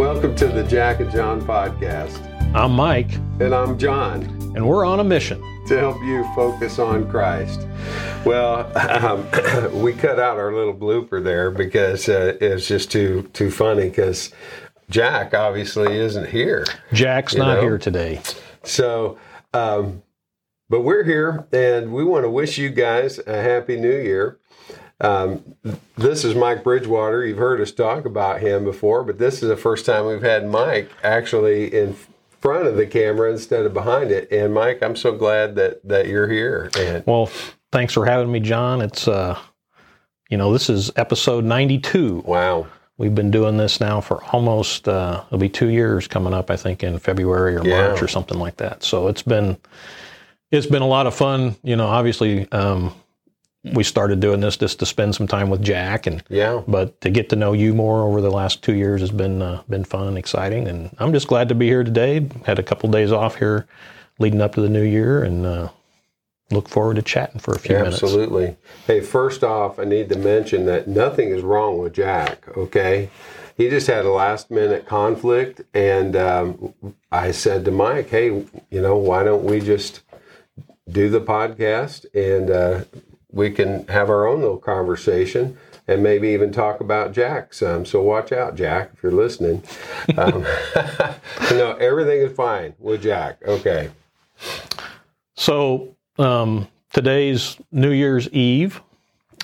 Welcome to the Jack and John podcast. I'm Mike, And I'm John and we're on a mission. to help you focus on Christ. Well, um, we cut out our little blooper there because uh, it's just too too funny because Jack obviously isn't here. Jack's not know? here today. So, um, but we're here and we want to wish you guys a happy new year. Um, this is Mike Bridgewater. You've heard us talk about him before, but this is the first time we've had Mike actually in front of the camera instead of behind it. And Mike, I'm so glad that that you're here. And Well, thanks for having me, John. It's uh, you know, this is episode 92. wow, We've been doing this now for almost uh, it'll be two years coming up, I think, in February or Yeah. March or something like that. So it's been it's been a lot of fun. You know, obviously, um, we started doing this just to spend some time with Jack and yeah, but to get to know you more over the last two years has been uh, been fun and exciting, and I'm just glad to be here today. Had a couple days off here, leading up to the new year, and uh, look forward to chatting for a few minutes. absolutely. Hey, first off, I need to mention that nothing is wrong with Jack. Okay, he just had a last minute conflict, and um, I said to Mike, "Hey, you know, why don't we just do the podcast and uh, we can have our own little conversation." And maybe even talk about Jack some. So watch out, Jack, if you're listening. Um, no, everything is fine with Jack. Okay. So um, today's New Year's Eve,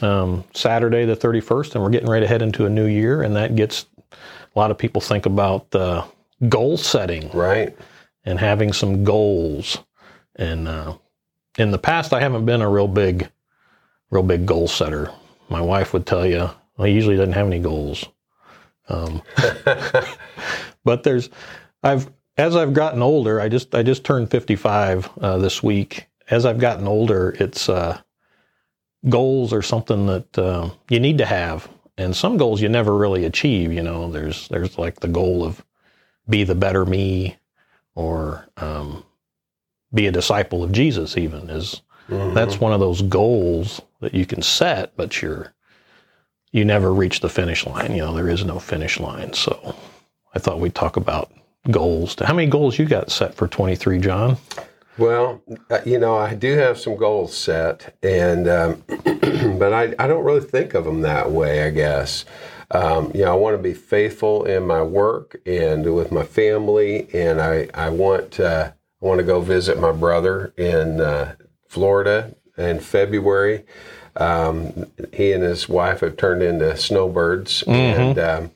um, Saturday the 31st, and we're getting ready to head into a new year, and that gets a lot of people think about uh, goal setting. Right. and having some goals. And uh, in the past, I haven't been a real big, real big goal setter. My wife would tell you, well, he usually doesn't have any goals. Um, but there's, I've as I've gotten older, I just I just turned 55 uh, this week. As I've gotten older, it's uh, goals are something that uh, you need to have, and some goals you never really achieve. You know, there's there's like the goal of be the better me, or um, be a disciple of Jesus. Even is Mhm. that's one of those goals that you can set, but you're you never reach the finish line. You know, there is no finish line. So I thought we'd talk about goals. How many goals you got set for 23, John? Well, uh, you know, I do have some goals set, and um, but I, I don't really think of them that way. I guess, um, you know, I want to be faithful in my work and with my family, and I I want uh, I want to go visit my brother in uh, Florida in February. Um, he and his wife have turned into snowbirds, and um,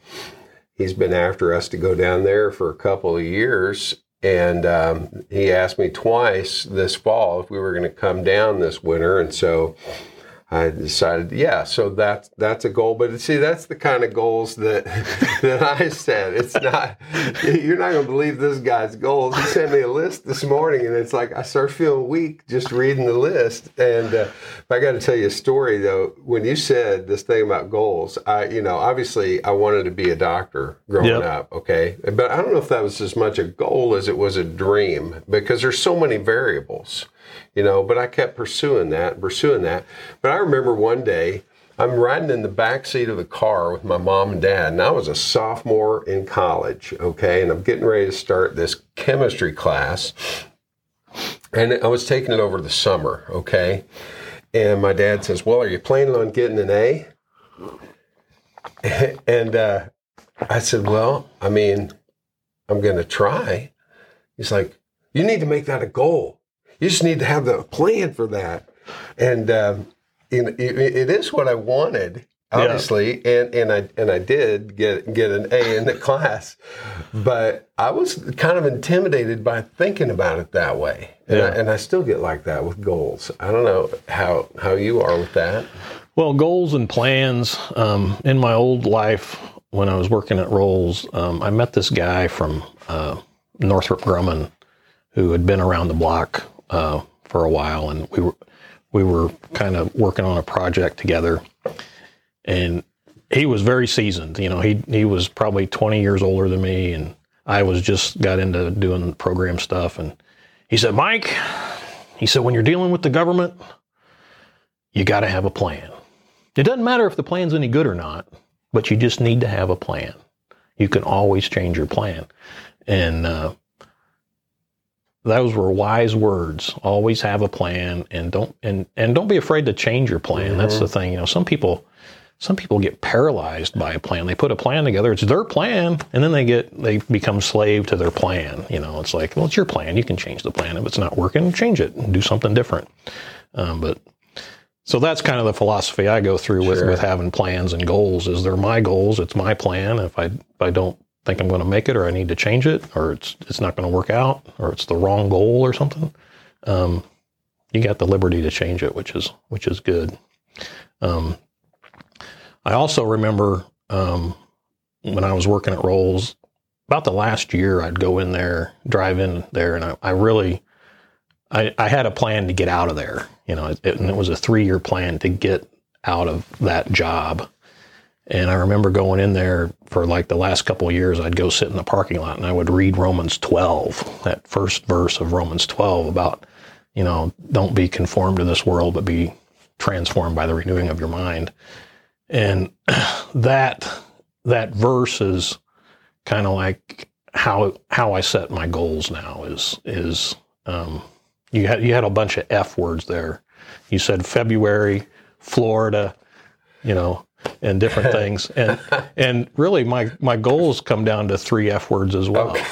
he's been after us to go down there for a couple of years. And um, he asked me twice this fall if we were going to come down this winter. And so I decided, yeah, so that's that's a goal. But see, that's the kind of goals that that I set. It's not you're not going to believe this guy's goals. He sent me a list this morning, and it's like I start feeling weak just reading the list. And uh, I got to tell you a story though. When you said this thing about goals, I you know obviously I wanted to be a doctor growing Yep. up. Okay, but I don't know if that was as much a goal as it was a dream because there's so many variables you know but i kept pursuing that pursuing that. But i remember one day i'm riding in the back seat of the car with my mom and dad and i was a sophomore in college okay and i'm getting ready to start this chemistry class. And i was taking it over the summer okay? And my dad says well are you planning on getting an a? And uh, i said well i mean i'm going to try. He's like you need to make that a goal you just need to have the plan for that. And um, it, it is what I wanted, obviously, and, and I and I did get get an A in the class, but I was kind of intimidated by thinking about it that way, and, I, and I still get like that with goals. I don't know how how you are with that. Well, goals and plans. Um, in my old life, when I was working at Rolls, um, I met this guy from uh, Northrop Grumman who had been around the block uh, for a while, and we were we were kind of working on a project together. And he was very seasoned. You know, he he was probably 20 years older than me, and I was just got into doing program stuff. And he said, Mike, he said, when you're dealing with the government, you got to have a plan. It doesn't matter if the plan's any good or not, but you just need to have a plan. You can always change your plan. And uh, those were wise words. Always have a plan and don't and and don't be afraid to change your plan. That's the thing. You know, some people some people get paralyzed by a plan. They put a plan together, it's their plan, and then they get they become slave to their plan. You know, it's like, well, it's your plan. You can change the plan. If it's not working, change it and do something different. Um, but so that's kind of the philosophy I go through with, Sure. with having plans and goals. Is they're my goals. It's my plan. If I if I don't think I'm going to make it, or I need to change it, or it's it's not going to work out, or it's the wrong goal or something, um, you got the liberty to change it, which is which is good. Um, I also remember um, when I was working at Rolls, about the last year, I'd go in there, drive in there, and I, I really, I, I had a plan to get out of there. You know, it, and it was a three-year plan to get out of that job. And I remember going in there for like the last couple of years, I'd go sit in the parking lot and I would read Romans 12, that first verse of Romans 12 about, you know, don't be conformed to this world, but be transformed by the renewing of your mind. And that that verse is kind of like how how I set my goals now is is um, you had you had a bunch of F words there. You said February, Florida, you know, and different things. And and really my my goals come down to three F words as well.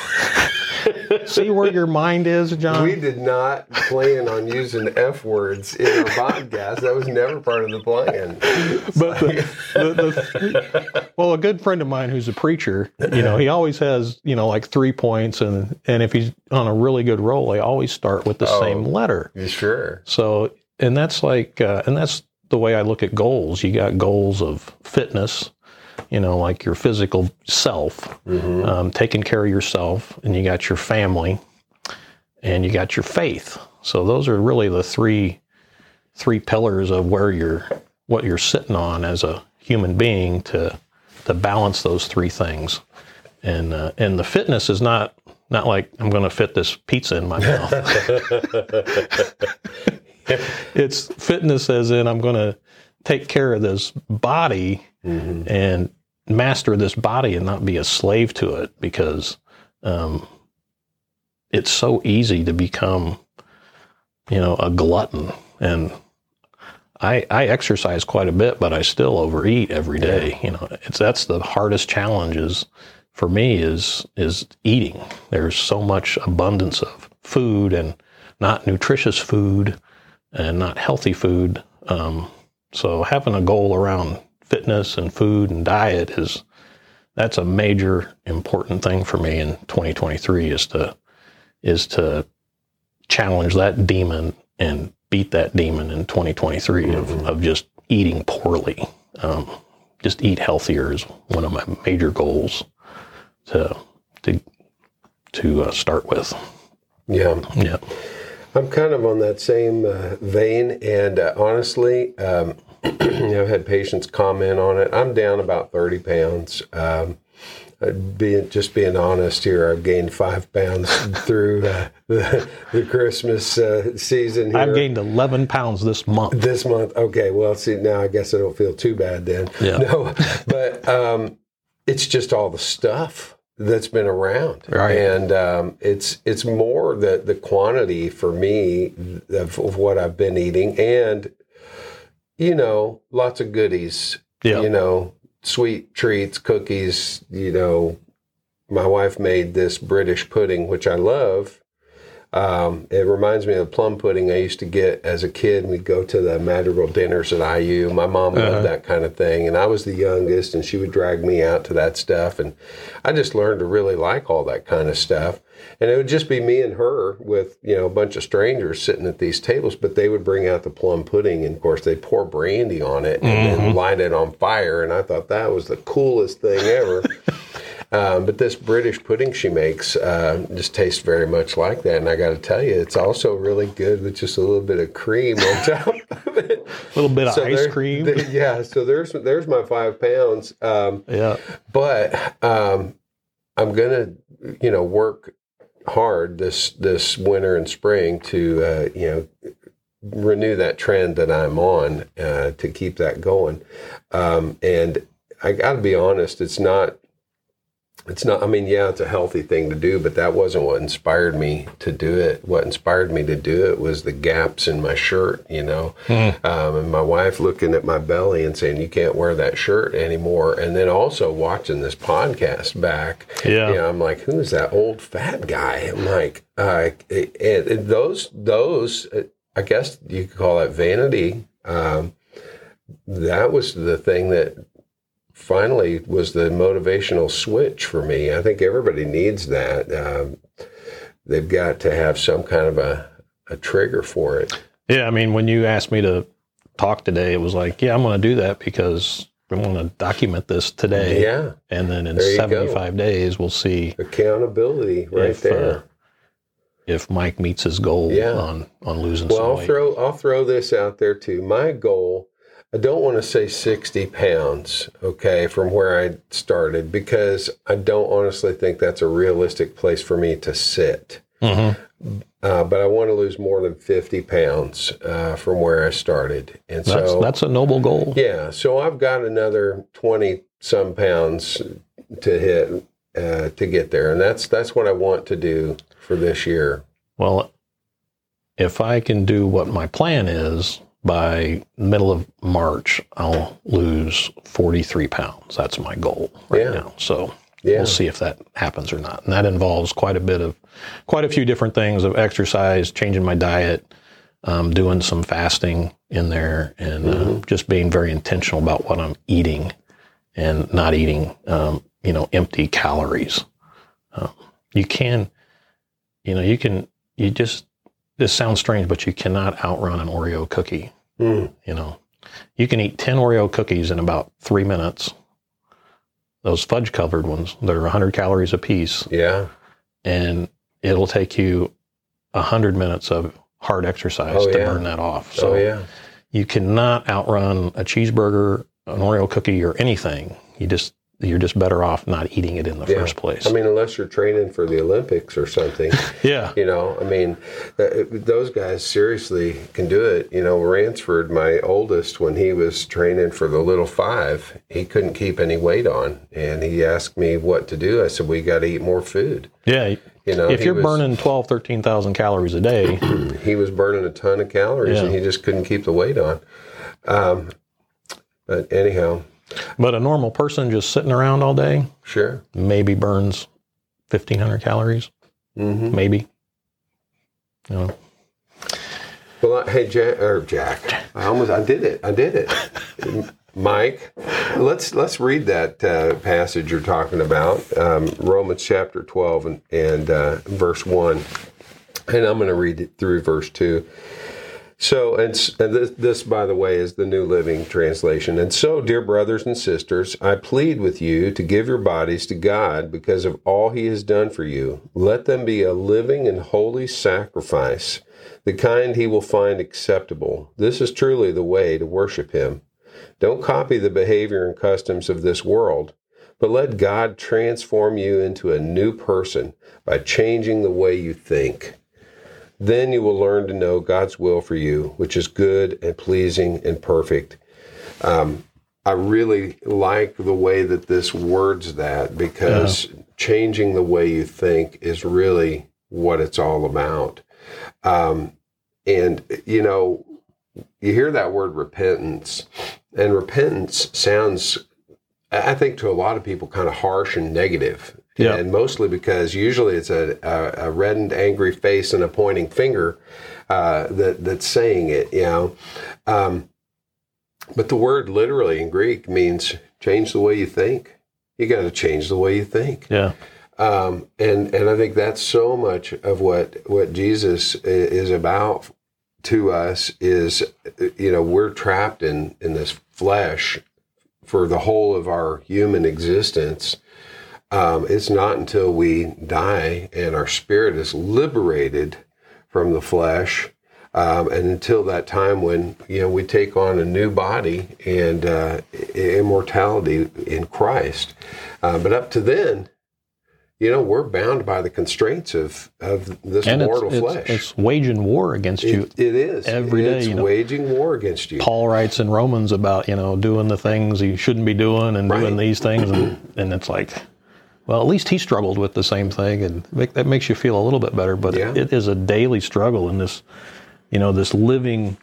See where your mind is, John? We did not plan on using F words in our podcast. That was never part of the plan. but the, the, the, well, a good friend of mine who's a preacher, you know, he always has, you know, like three points, and and if he's on a really good roll, they always start with the same letter. Sure? So, and that's like, uh, and that's the way I look at goals. You got goals of fitness, you know, like your physical self, um, taking care of yourself, and you got your family, and you got your faith. So those are really the three three pillars of where you're what you're sitting on as a human being to to balance those three things. And uh, and the fitness is not not like I'm going to fit this pizza in my mouth. it's fitness as in I'm going to take care of this body and master this body and not be a slave to it because um, it's so easy to become, you know, a glutton. And I, I exercise quite a bit, but I still overeat every day. You know, it's that's the hardest challenge is for me is is eating. There's so much abundance of food and not nutritious food and not healthy food. Um, so having a goal around fitness and food and diet is that's a major important thing for me in 2023 is to is to challenge that demon and beat that demon in 2023 of, of just eating poorly. Um, just eat healthier is one of my major goals to to to uh, start with. Yeah. Yeah. I'm kind of on that same uh, vein, and uh, honestly, um, I've had patients comment on it. I'm down about 30 pounds. Um, uh, being just being honest here, I've gained five pounds through uh, the, the Christmas uh, season. Here. I've gained 11 pounds this month. this month. Okay, well, see now I guess I don't feel too bad then. Yeah. No, but um, it's just all the stuff that's been around, Right. And um, it's it's more the the quantity for me of, of what I've been eating, and you know, lots of goodies. Yeah. You know, sweet treats, cookies. You know, my wife made this British pudding, which I love. Um, it reminds me of the plum pudding I used to get as a kid. We'd go to the Madrigal dinners at IU. My mom loved that kind of thing, and I was the youngest, and she would drag me out to that stuff, and I just learned to really like all that kind of stuff. And it would just be me and her with you know a bunch of strangers sitting at these tables, but they would bring out the plum pudding, and of course they pour brandy on it and then light it on fire, and I thought that was the coolest thing ever. Um, but this British pudding she makes uh, just tastes very much like that. And I got to tell you, it's also really good with just a little bit of cream on top of it. A little bit of ice there- cream. yeah. So there's there's my five pounds. Um, yeah. but um, I'm gonna, you know, work hard this this winter and spring to, uh, you know, renew that trend that I'm on uh, to keep that going. Um, and I got to be honest, it's not it's not i mean yeah it's a healthy thing to do but that wasn't what inspired me to do it what inspired me to do it was the gaps in my shirt you know Mm-hmm. um, and my wife looking at my belly and saying you can't wear that shirt anymore and then also watching this podcast back Yeah. you know, i'm like who's that old fat guy i'm like uh, and, and those those uh, i guess you could call that vanity um, that was the thing that finally was the motivational switch for me. I think everybody needs that. Um, they've got to have some kind of a, a trigger for it. Yeah, I mean, when you asked me to talk today, it was like, yeah, I'm going to do that because I want to document this today. Yeah, And then in There you go. 75 days, we'll see accountability right If, uh, there. if Mike meets his goal Yeah. on, on losing well, some I'll weight. throw I'll throw this out there too. My goal, I don't want to say 60 pounds, okay, from where I started because I don't honestly think that's a realistic place for me to sit. Mhm. Uh, but I want to lose more than 50 pounds uh, from where I started. And That's, so that's a noble goal. Yeah, so I've got another twenty some pounds to hit uh, to get there, and that's that's what I want to do for this year. Well, if I can do what my plan is by middle of March, I'll lose 43 pounds. That's my goal right Yeah. now. So Yeah, we'll see if that happens or not. And that involves quite a bit of, quite a few different things of exercise, changing my diet, um, doing some fasting in there, and uh, just being very intentional about what I'm eating and not eating, um, you know, empty calories. Um, you can, you know, you can, you just, this sounds strange, but you cannot outrun an Oreo cookie. Mm, You know, you can eat 10 Oreo cookies in about three minutes. Those fudge covered ones, they're 100 calories a piece, yeah, and it'll take you 100 minutes of hard exercise Oh, to yeah. burn that off. So oh yeah, you cannot outrun a cheeseburger, an Oreo cookie, or anything. You just, you're just better off not eating it in the Yeah. first place. I mean, unless you're training for the Olympics or something, yeah. you know. I mean, uh, those guys seriously can do it. You know, Ransford, my oldest, when he was training for the little five, he couldn't keep any weight on, and he asked me what to do. I said, "We got to eat more food." Yeah. You know, if you're was- burning 12, 13,000 calories a day, he was burning a ton of calories Yeah. and he just couldn't keep the weight on. Um, but anyhow, but a normal person just sitting around all day sure. maybe burns 1,500 calories. hmm maybe. You know, Well, hey, Jack, or Jack, I almost, I did it. I did it. Mike, let's let's read that uh, passage you're talking about, um, Romans chapter 12 and, and uh, verse one, and I'm going to read it through verse two. So, and, and this, this, by the way, is the New Living Translation. And so, dear brothers and sisters, I plead with you to give your bodies to God because of all He has done for you. Let them be a living and holy sacrifice, the kind He will find acceptable. This is truly the way to worship Him. Don't copy the behavior and customs of this world, but let God transform you into a new person by changing the way you think. Then you will learn to know God's will for you, which is good and pleasing and perfect. Um, I really like the way that this words that because changing the way you think is really what it's all about. Um, and, you know, you hear that word repentance, and repentance sounds, I I think, to a lot of people kind of harsh and negative. Yeah. And mostly because usually it's a, a, a reddened, angry face and a pointing finger uh, that that's saying it. You know, um, but the word literally in Greek means change the way you think. You got to change the way you think. yeah, Um, and and I think that's so much of what what Jesus is about to us is you know we're trapped in in this flesh for the whole of our human existence. Um, it's not until we die and our spirit is liberated from the flesh, um, and until that time when you know we take on a new body and uh, immortality in Christ. Uh, but up to then, you know, we're bound by the constraints of of this and mortal it's, flesh. it's waging war against you. It- it is every day, It's you know. waging war against you. Paul writes in Romans about you know doing the things you shouldn't be doing and doing these things, and, and it's like, Well, at least he struggled with the same thing, and make, that makes you feel a little bit better. But Yeah. it, it is a daily struggle in this, you know, this living,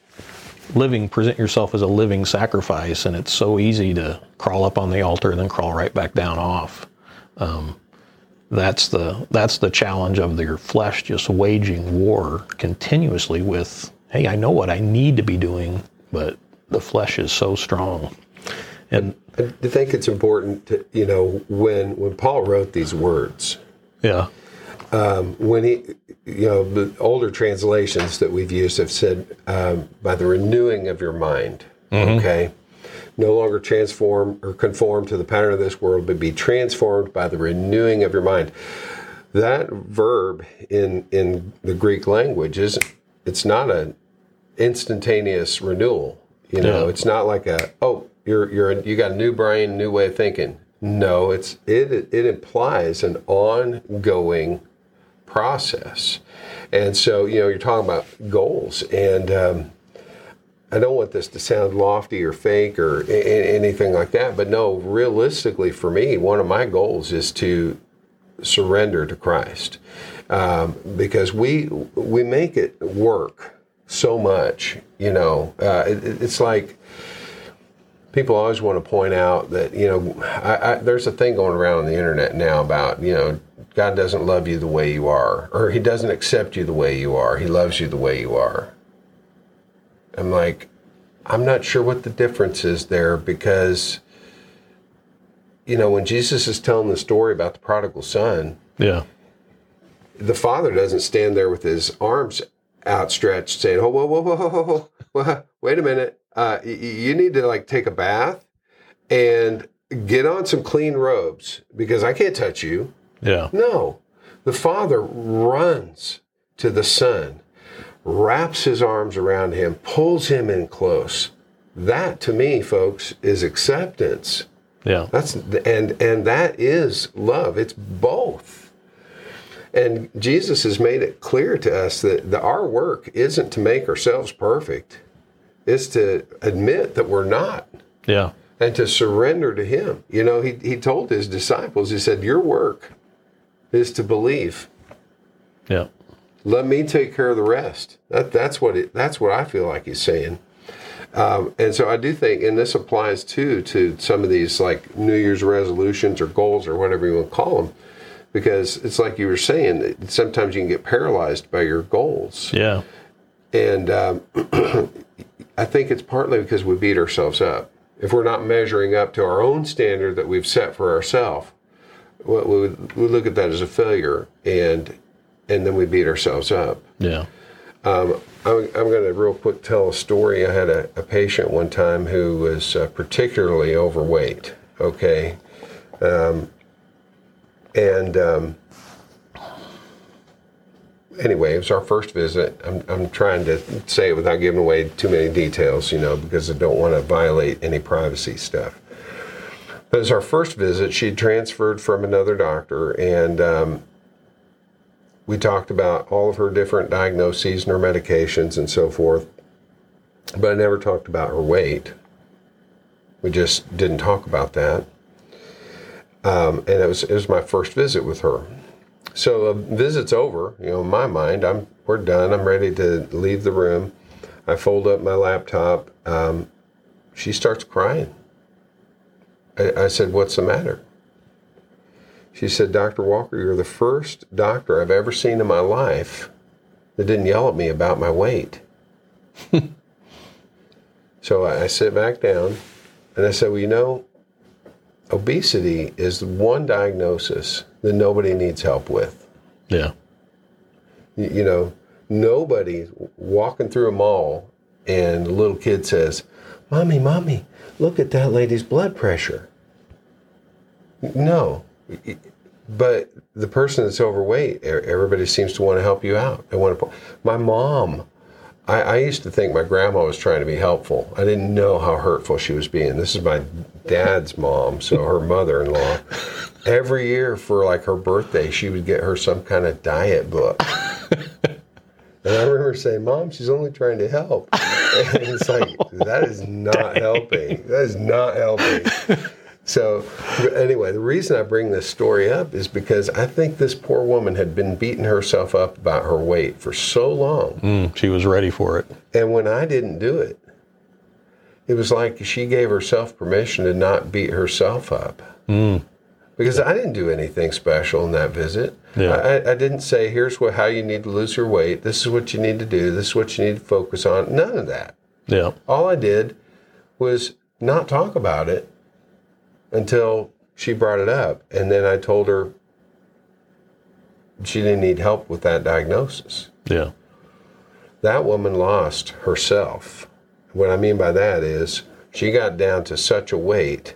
living. Present yourself as a living sacrifice, and it's so easy to crawl up on the altar and then crawl right back down off. Um, that's the that's the challenge of your flesh just waging war continuously with, hey, I know what I need to be doing, but the flesh is so strong, and I think it's important to, you know, when when Paul wrote these words, yeah, when he, you know, the older translations that we've used have said, um, by the renewing of your mind, okay? No longer transform or conform to the pattern of this world, but be transformed by the renewing of your mind. That verb in in the Greek language is it's not an instantaneous renewal. You know, Yeah. it's not like a oh you're you're you got a new brain, new way of thinking. No, it's it it implies an ongoing process. And so, you know, you're talking about goals, and um, I don't want this to sound lofty or fake or a- anything like that, but no, realistically, for me, one of my goals is to surrender to Christ, um, because we we make it work so much. You know, uh, it, it's like people always want to point out that you know I, I, there's a thing going around on the internet now about you know God doesn't love you the way you are, or He doesn't accept you the way you are. He loves you the way you are. I'm like, I'm not sure what the difference is there because you know when Jesus is telling the story about the prodigal son, yeah, the father doesn't stand there with his arms outstretched saying, "Oh, whoa, whoa, whoa, whoa, whoa, whoa. wait a minute. Uh, you need to like take a bath and get on some clean robes because I can't touch you." yeah, No, the father runs to the son, wraps his arms around him, pulls him in close. That, to me, folks, is acceptance. yeah, That's and and that is love. It's both. And Jesus has made it clear to us that the, our work isn't to make ourselves perfect. It's to admit that we're not yeah, and to surrender to him. You know, he, he told his disciples, he said, Your work is to believe. yeah, Let me take care of the rest. That, that's what it, that's what I feel like he's saying. Um, and so I do think, and this applies too to some of these like New Year's resolutions or goals or whatever you want to call them, because it's like you were saying, that sometimes you can get paralyzed by your goals. yeah, And um, I think it's partly because we beat ourselves up. If we're not measuring up to our own standard that we've set for ourselves, we, we, we look at that as a failure, and and then we beat ourselves up. yeah, Um, I'm, I'm going to real quick tell a story. I had a, a patient one time who was uh, particularly overweight. Okay, um, and um, anyway, it was our first visit. I'm, I'm trying to say it without giving away too many details, you know, because I don't want to violate any privacy stuff. But as our first visit, she'd transferred from another doctor, and um, we talked about all of her different diagnoses and her medications and so forth. But I never talked about her weight. We just didn't talk about that. Um, and it was it was my first visit with her. So the visit's over. You know, in my mind, I'm we're done. I'm ready to leave the room. I fold up my laptop. Um, she starts crying. I, I said, "What's the matter?" She said, Dr. Walker, you're the first doctor I've ever seen in my life that didn't yell at me about my weight. so I, I sit back down and I said, Well, you know, obesity is one diagnosis that nobody needs help with. yeah, You, you know, nobody walking through a mall and a little kid says, Mommy, Mommy, look at that lady's blood pressure. No. But the person that's overweight, everybody seems to want to help you out. They want to. My mom, I, I used to think my grandma was trying to be helpful. I didn't know how hurtful she was being. This is my dad's mom, so her mother-in-law. Every year for like her birthday, she would get her some kind of diet book. And I remember saying, Mom, she's only trying to help. And it's like, that is not helping. That is not helping. So, anyway, the reason I bring this story up is because I think this poor woman had been beating herself up about her weight for so long. Mm, she was ready for it. And when I didn't do it, it was like she gave herself permission to not beat herself up. Mm. Because I didn't do anything special in that visit. Yeah. I, I didn't say, here's what, how you need to lose your weight. This is what you need to do. This is what you need to focus on. None of that. Yeah. All I did was not talk about it until she brought it up. And then I told her she didn't need help with that diagnosis. Yeah. That woman lost herself. What I mean by that is she got down to such a weight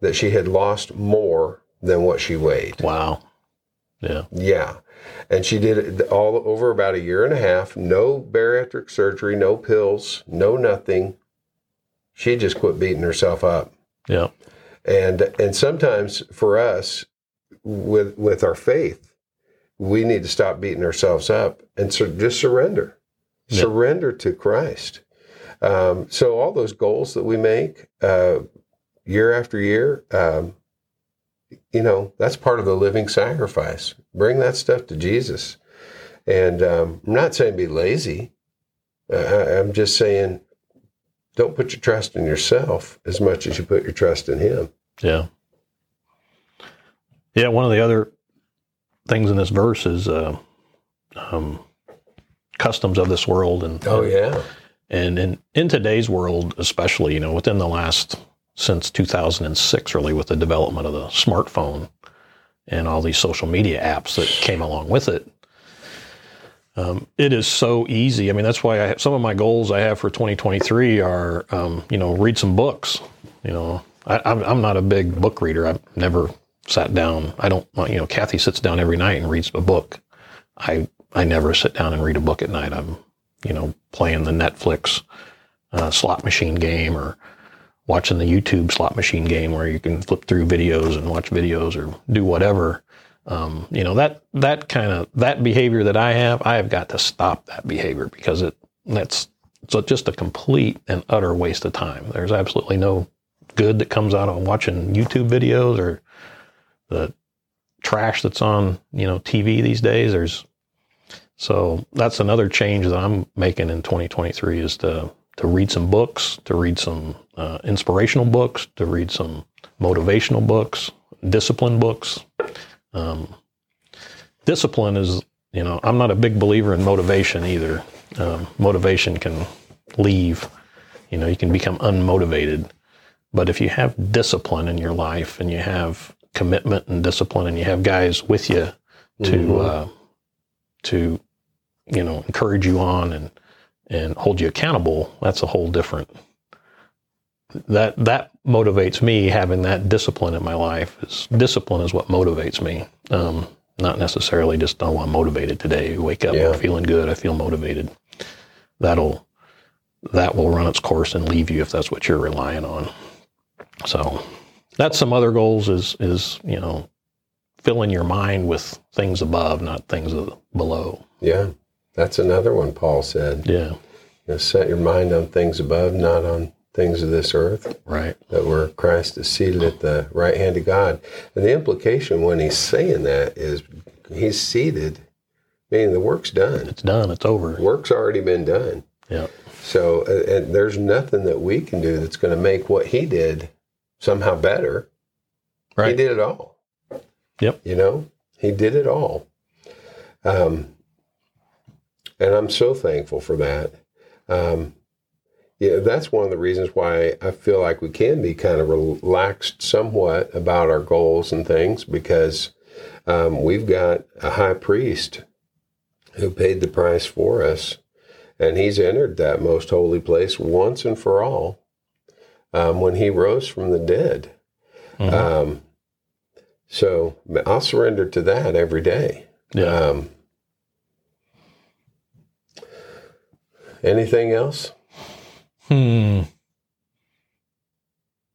that she had lost more than what she weighed. Wow. Yeah. Yeah. And she did it all over about a year and a half. No bariatric surgery, no pills, no nothing. She just quit beating herself up. Yeah. And and sometimes for us, with with our faith, we need to stop beating ourselves up and so just surrender, Yeah. surrender to Christ. Um, so all those goals that we make uh, year after year, um, you know, that's part of the living sacrifice. Bring that stuff to Jesus. And um, I'm not saying be lazy. Uh, I'm just saying don't put your trust in yourself as much as you put your trust in Him. Yeah. Yeah. One of the other things in this verse is uh, um, customs of this world, and Oh yeah, and in in today's world, especially, you know, within the last since 2006, really, with the development of the smartphone and all these social media apps that came along with it. Um, it is so easy. I mean, that's why have, some of my goals I have for 2023 are, um, you know, read some books. You know, I, I'm, I'm not a big book reader. I've never sat down. I don't, you know, Kathy sits down every night and reads a book. I, I never sit down and read a book at night. I'm, you know, playing the Netflix uh, slot machine game or watching the YouTube slot machine game where you can flip through videos and watch videos or do whatever. Um, you know that that kind of that behavior that I have, I have got to stop that behavior because it that's so just a complete and utter waste of time. There's absolutely no good that comes out of watching YouTube videos or the trash that's on you know TV these days. There's so that's another change that I'm making in 2023 is to to read some books, to read some uh, inspirational books, to read some motivational books, discipline books. Um, discipline is, you know, I'm not a big believer in motivation either. Um, motivation can leave, you know, you can become unmotivated. But if you have discipline in your life and you have commitment and discipline and you have guys with you to, Mhm. uh, to, you know, encourage you on and, and hold you accountable, that's a whole different. That that motivates me having that discipline in my life. Is discipline is what motivates me. Um, not necessarily just oh I'm motivated today. Wake up, Yeah. I'm feeling good. I feel motivated. That'll that will run its course and leave you if that's what you're relying on. So that's some other goals is is you know filling your mind with things above, not things below. yeah. That's another one Paul said. Yeah, You know, set your mind on things above, not on things of this earth. right. That where Christ is seated at the right hand of God. And the implication when he's saying that is he's seated, meaning the work's done. It's done. It's over. Work's already been done. Yeah. So, uh, and there's nothing that we can do that's going to make what he did somehow better. Right. He did it all. Yep. You know, he did it all. Um, and I'm so thankful for that. Um, yeah, that's one of the reasons why I feel like we can be kind of relaxed somewhat about our goals and things because um, we've got a high priest who paid the price for us, and he's entered that most holy place once and for all um, when he rose from the dead. Mhm. Um, so I'll surrender to that every day. yeah. Um, anything else? Hmm.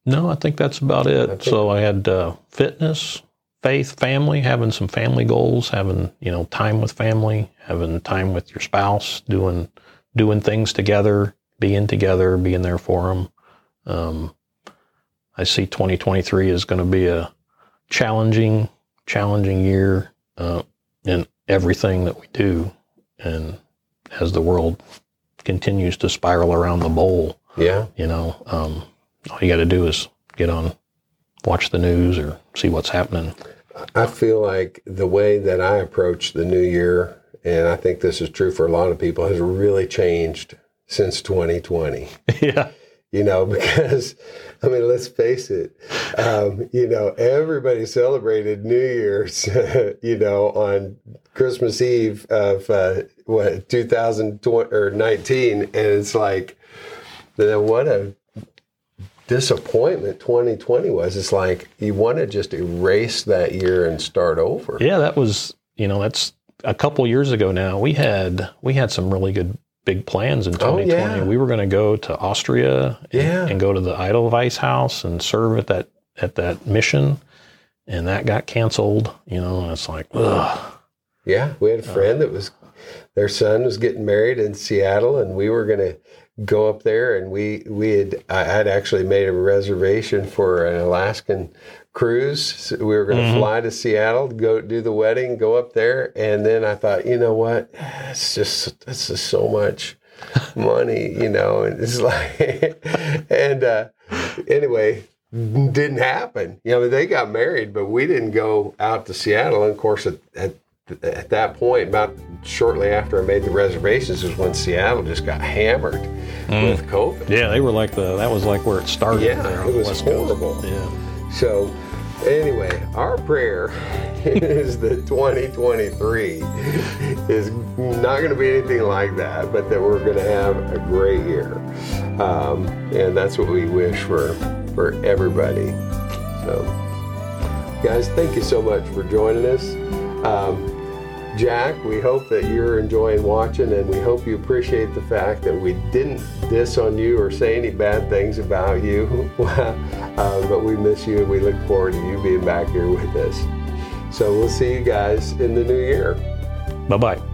No, I think that's about it. I so I had uh, fitness, faith, family, having some family goals, having you know time with family, having time with your spouse, doing doing things together, being together, being there for them. Um, I see 2023 is going to be a challenging, challenging year uh, in everything that we do, and as the world continues to spiral around the bowl, Yeah. you know, um, all you got to do is get on, watch the news or see what's happening. I feel like the way that I approach the new year, and I think this is true for a lot of people, has really changed since 2020. yeah, You know, because I mean, let's face it. Um, you know, everybody celebrated New Year's. you know, on Christmas Eve of uh, what 2020 or 19, and it's like, what a disappointment 2020 was. It's like you want to just erase that year and start over. yeah, that was you know that's a couple years ago now. We had we had some really good big plans in 2020. Oh, yeah. We were going to go to Austria and, Yeah. and go to the Edelweiss house and serve at that at that mission, and that got canceled. You know, and it's like, ugh. Yeah, we had a uh, friend that was their son was getting married in Seattle, and we were going to go up there, and we we had I had actually made a reservation for an Alaskan cruise. So we were going to Mhm. fly to Seattle, go do the wedding, go up there, and then I thought, you know what, it's just this is so much money, you know, and it's like, and uh, anyway. Didn't happen. You know, they got married, but we didn't go out to Seattle. And of course, at, at at that point, about shortly after I made the reservations, is when Seattle just got hammered with COVID. yeah, they were like the that was like where it started. Yeah, there on it was West Coast. horrible. Yeah. So, anyway, our prayer is that 2023 is not going to be anything like that, but that we're going to have a great year, um, and that's what we wish for for everybody. So, guys, thank you so much for joining us. Um, Jack, we hope that you're enjoying watching, and we hope you appreciate the fact that we didn't diss on you or say any bad things about you. uh, but we miss you, and we look forward to you being back here with us. So we'll see you guys in the new year. Bye bye.